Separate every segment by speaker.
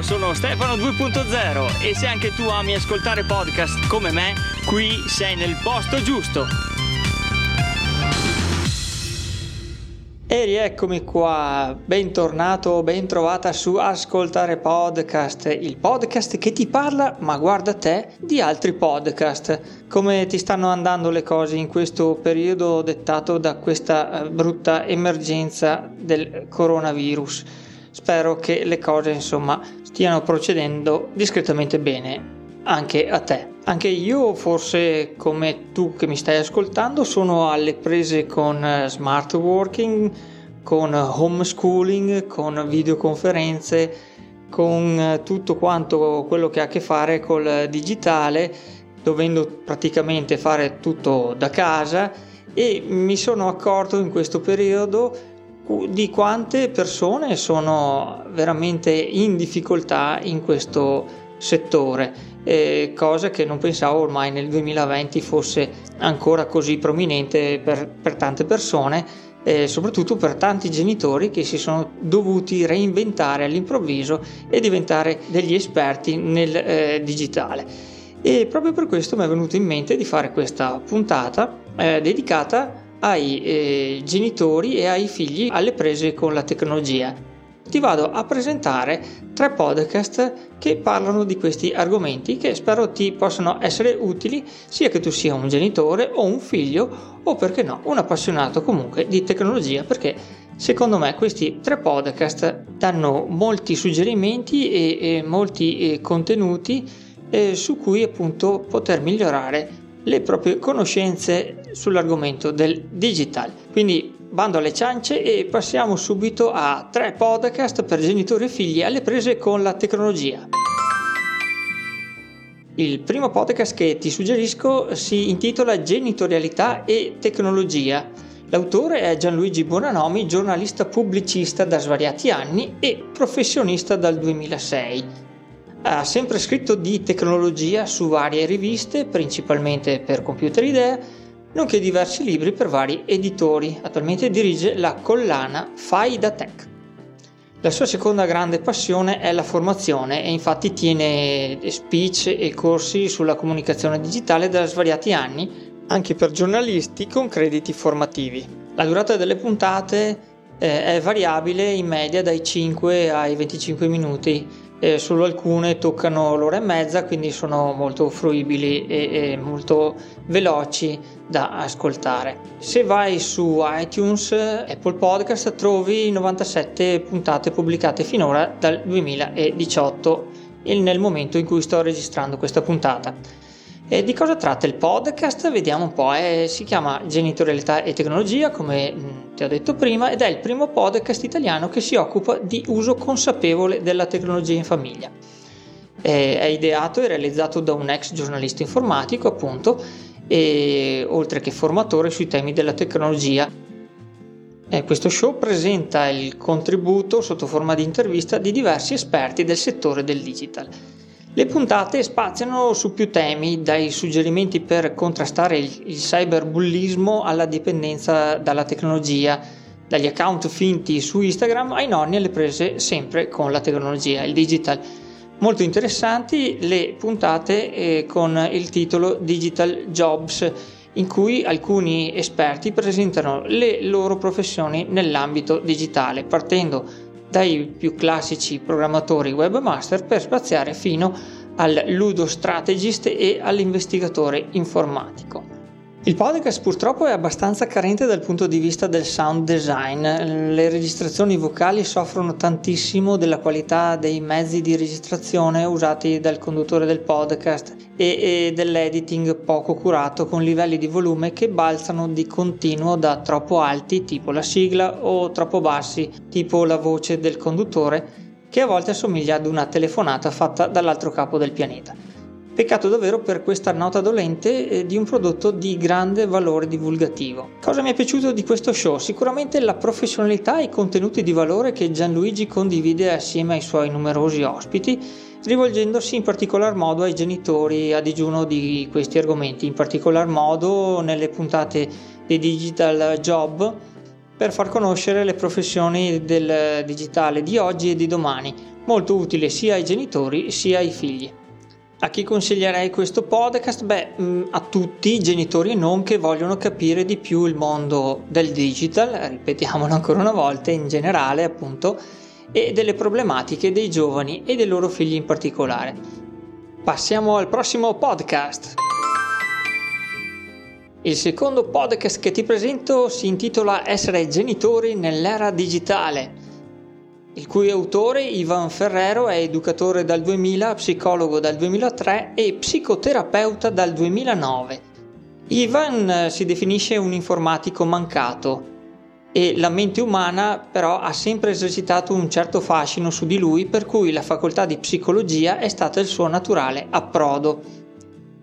Speaker 1: Sono Stefano 2.0 e se anche tu ami ascoltare podcast come me, qui sei nel posto giusto.
Speaker 2: E rieccomi qua, bentornato, bentrovata su Ascoltare Podcast, il podcast che ti parla, ma guarda te, di altri podcast. Come ti stanno andando le cose in questo periodo dettato da questa eh, brutta emergenza del coronavirus? Spero che le cose, insomma, stiano procedendo discretamente bene anche a te. Anche io, forse come tu che mi stai ascoltando, sono alle prese con eh, smart working, con homeschooling, con videoconferenze, con eh, tutto quanto quello che ha a che fare col digitale, dovendo praticamente fare tutto da casa e mi sono accorto in questo periodo di quante persone sono veramente in difficoltà in questo settore eh, cosa che non pensavo ormai nel 2020 fosse ancora così prominente per, per tante persone. Eh, soprattutto per tanti genitori che si sono dovuti reinventare all'improvviso e diventare degli esperti nel eh, digitale. E proprio per questo mi è venuto in mente di fare questa puntata eh, dedicata ai eh, genitori e ai figli alle prese con la tecnologia. Ti vado a presentare tre podcast che parlano di questi argomenti che spero ti possano essere utili sia che tu sia un genitore o un figlio o perché no un appassionato comunque di tecnologia perché secondo me questi tre podcast danno molti suggerimenti e, e molti e contenuti eh, su cui appunto poter migliorare le proprie conoscenze sull'argomento del digital. Quindi bando alle ciance e passiamo subito a tre podcast per genitori e figli alle prese con la tecnologia. Il primo podcast che ti suggerisco si intitola Genitorialità e tecnologia. L'autore è Gianluigi Bonanomi, giornalista pubblicista da svariati anni e professionista dal 2006. Ha sempre scritto di tecnologia su varie riviste, principalmente per Computer Idea, nonché diversi libri per vari editori. Attualmente dirige la collana Fai da Tech. La sua seconda grande passione è la formazione e infatti tiene speech e corsi sulla comunicazione digitale da svariati anni, anche per giornalisti con crediti formativi. La durata delle puntate eh, è variabile in media dai 5 ai 25 minuti eh, solo alcune toccano l'ora e mezza, quindi sono molto fruibili e, e, molto veloci da ascoltare. Se vai su iTunes, Apple Podcast, trovi 97 puntate pubblicate finora dal 2018, nel momento in cui sto registrando questa puntata. E di cosa tratta il podcast? Vediamo un po', eh, si chiama Genitorialità e Tecnologia, come mm, ti ho detto prima, ed è il primo podcast italiano che si occupa di uso consapevole della tecnologia in famiglia. È ideato e realizzato da un ex giornalista informatico, appunto, e oltre che formatore sui temi della tecnologia. E questo show presenta il contributo sotto forma di intervista di diversi esperti del settore del digital. Le puntate spaziano su più temi, dai suggerimenti per contrastare il, cyberbullismo alla dipendenza dalla tecnologia, dagli account finti su Instagram ai nonni alle prese sempre con la tecnologia, il digital. Molto interessanti le puntate eh, con il titolo Digital Jobs, in cui alcuni esperti presentano le loro professioni nell'ambito digitale, partendo dai più classici programmatori webmaster per spaziare fino al ludo strategist e all'investigatore informatico. Il podcast purtroppo è abbastanza carente dal punto di vista del sound design, le registrazioni vocali soffrono tantissimo della qualità dei mezzi di registrazione usati dal conduttore del podcast e, e dell'editing poco curato con livelli di volume che balzano di continuo da troppo alti tipo la sigla o troppo bassi tipo la voce del conduttore che a volte assomiglia ad una telefonata fatta dall'altro capo del pianeta. Peccato davvero per questa nota dolente eh, di un prodotto di grande valore divulgativo. Cosa mi è piaciuto di questo show? Sicuramente la professionalità e i contenuti di valore che Gianluigi condivide assieme ai suoi numerosi ospiti, rivolgendosi in particolar modo ai genitori a digiuno di questi argomenti, in particolar modo nelle puntate di Digital Job per far conoscere le professioni del digitale di oggi e di domani, molto utile sia ai genitori sia ai figli. A chi consiglierei questo podcast? Beh, mm, a tutti i genitori non che vogliono capire di più il mondo del digital, ripetiamolo ancora una volta, in generale appunto, e delle problematiche dei giovani e dei loro figli in particolare. Passiamo al prossimo podcast. Il secondo podcast che ti presento si intitola Essere genitori nell'era digitale il cui autore Ivan Ferrero è educatore dal 2000, psicologo dal 2003 e psicoterapeuta dal 2009. Ivan eh, si definisce un informatico mancato e la mente umana però ha sempre esercitato un certo fascino su di lui per cui la facoltà di psicologia è stata il suo naturale approdo.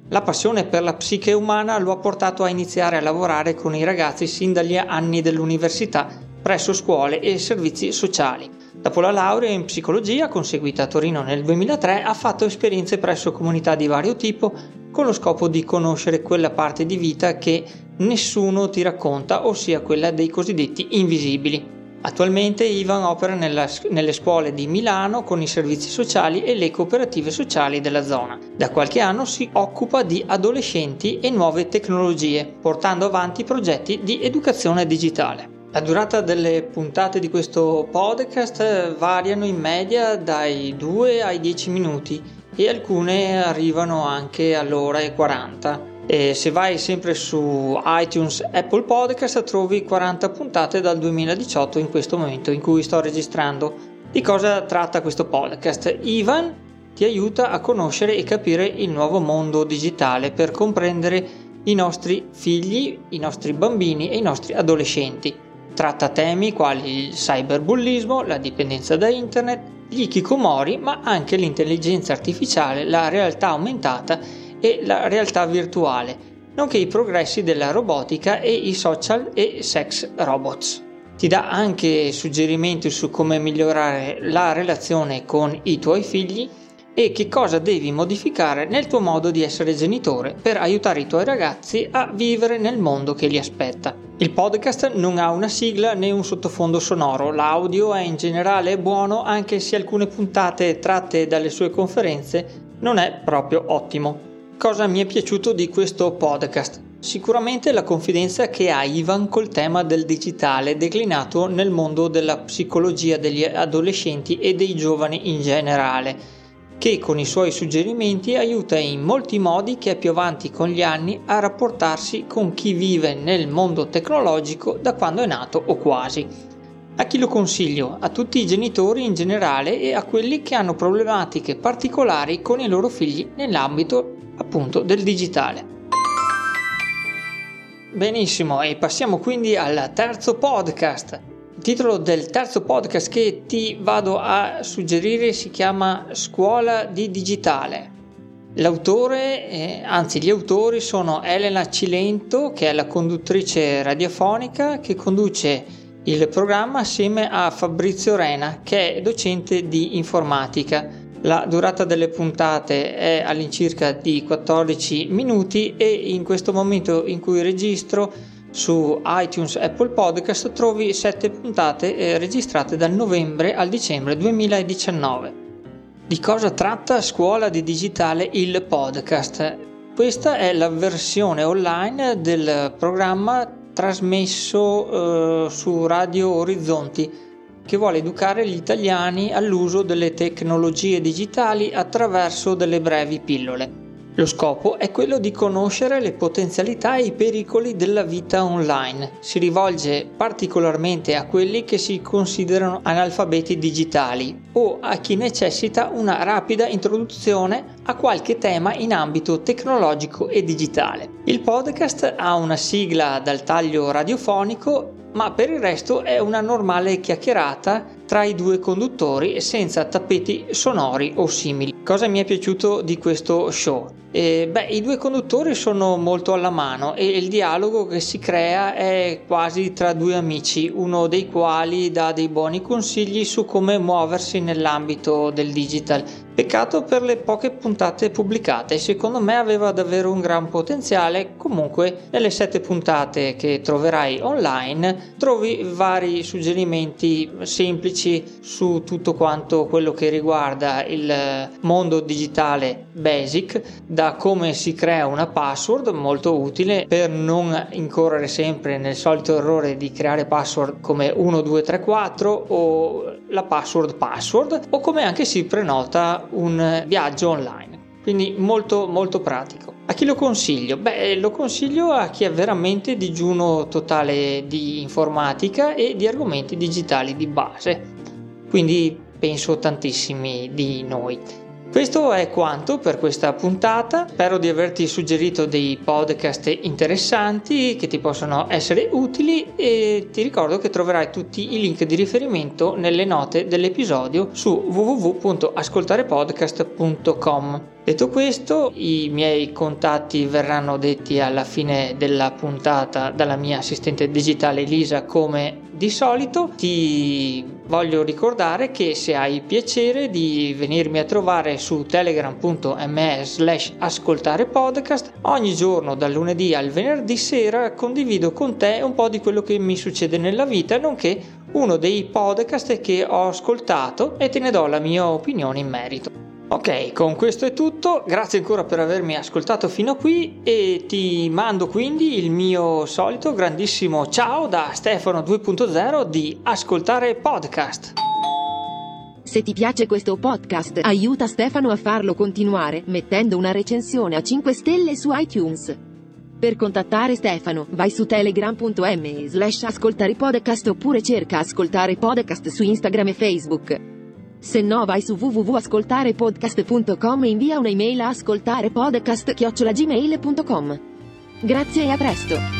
Speaker 2: La passione per la psiche umana lo ha portato a iniziare a lavorare con i ragazzi sin dagli anni dell'università presso scuole e servizi sociali. Dopo la laurea in psicologia, conseguita a Torino nel 2003, ha fatto esperienze presso comunità di vario tipo con lo scopo di conoscere quella parte di vita che nessuno ti racconta, ossia quella dei cosiddetti invisibili. Attualmente Ivan opera nella, nelle scuole di Milano con i servizi sociali e le cooperative sociali della zona. Da qualche anno si occupa di adolescenti e nuove tecnologie, portando avanti progetti di educazione digitale. La durata delle puntate di questo podcast variano in media dai 2 ai 10 minuti e alcune arrivano anche all'ora e 40. E se vai sempre su iTunes Apple Podcast trovi 40 puntate dal 2018 in questo momento in cui sto registrando. Di cosa tratta questo podcast? Ivan ti aiuta a conoscere e capire il nuovo mondo digitale per comprendere i nostri figli, i nostri bambini e i nostri adolescenti. Tratta temi quali il cyberbullismo, la dipendenza da internet, gli ikikomori, ma anche l'intelligenza artificiale, la realtà aumentata e la realtà virtuale, nonché i progressi della robotica e i social e sex robots. Ti dà anche suggerimenti su come migliorare la relazione con i tuoi figli e che cosa devi modificare nel tuo modo di essere genitore per aiutare i tuoi ragazzi a vivere nel mondo che li aspetta. Il podcast non ha una sigla né un sottofondo sonoro, l'audio è in generale buono anche se alcune puntate tratte dalle sue conferenze non è proprio ottimo. Cosa mi è piaciuto di questo podcast? Sicuramente la confidenza che ha Ivan col tema del digitale declinato nel mondo della psicologia degli adolescenti e dei giovani in generale che con i suoi suggerimenti aiuta in molti modi chi è più avanti con gli anni a rapportarsi con chi vive nel mondo tecnologico da quando è nato o quasi. A chi lo consiglio? A tutti i genitori in generale e a quelli che hanno problematiche particolari con i loro figli nell'ambito appunto del digitale. Benissimo, e passiamo quindi al terzo podcast titolo del terzo podcast che ti vado a suggerire si chiama Scuola di Digitale. L'autore, eh, anzi gli autori sono Elena Cilento, che è la conduttrice radiofonica che conduce il programma assieme a Fabrizio Rena, che è docente di informatica. La durata delle puntate è all'incirca di 14 minuti e in questo momento in cui registro su iTunes Apple Podcast trovi 7 puntate eh, registrate dal novembre al dicembre 2019. Di cosa tratta Scuola di Digitale il podcast? Questa è la versione online del programma trasmesso eh, su Radio Orizzonti che vuole educare gli italiani all'uso delle tecnologie digitali attraverso delle brevi pillole. Lo scopo è quello di conoscere le potenzialità e i pericoli della vita online. Si rivolge particolarmente a quelli che si considerano analfabeti digitali o a chi necessita una rapida introduzione a qualche tema in ambito tecnologico e digitale. Il podcast ha una sigla dal taglio radiofonico ma per il resto è una normale chiacchierata tra i due conduttori senza tappeti sonori o simili. Cosa mi è piaciuto di questo show? Eh, beh, i due conduttori sono molto alla mano e il dialogo che si crea è quasi tra due amici, uno dei quali dà dei buoni consigli su come muoversi nell'ambito del digital, Peccato per le poche puntate pubblicate, secondo me aveva davvero un gran potenziale. Comunque, nelle sette puntate che troverai online trovi vari suggerimenti semplici su tutto quanto quello che riguarda il mondo digitale basic, da come si crea una password molto utile per non incorrere sempre nel solito errore di creare password come 1234 o la password password o come anche si prenota un viaggio online. Quindi molto molto pratico. A chi lo consiglio? Beh, lo consiglio a chi ha veramente digiuno totale di informatica e di argomenti digitali di base. Quindi penso tantissimi di noi. Questo è quanto per questa puntata, spero di averti suggerito dei podcast interessanti che ti possono essere utili e ti ricordo che troverai tutti i link di riferimento nelle note dell'episodio su www.ascoltarepodcast.com. Detto questo, i miei contatti verranno detti alla fine della puntata dalla mia assistente digitale Lisa come di solito. Ti voglio ricordare che se hai piacere di venirmi a trovare su telegram.me slash ascoltare podcast, ogni giorno dal lunedì al venerdì sera condivido con te un po' di quello che mi succede nella vita, nonché uno dei podcast che ho ascoltato e te ne do la mia opinione in merito. Ok, con questo è tutto, grazie ancora per avermi ascoltato fino a qui e ti mando quindi il mio solito grandissimo ciao da Stefano 2.0 di Ascoltare Podcast.
Speaker 3: Se ti piace questo podcast, aiuta Stefano a farlo continuare mettendo una recensione a 5 stelle su iTunes. Per contattare Stefano, vai su telegram.me slash ascoltare podcast oppure cerca ascoltare podcast su Instagram e Facebook. Se no vai su www.ascoltarepodcast.com e invia un'email a ascoltarepodcast.gmail.com. Grazie e a presto!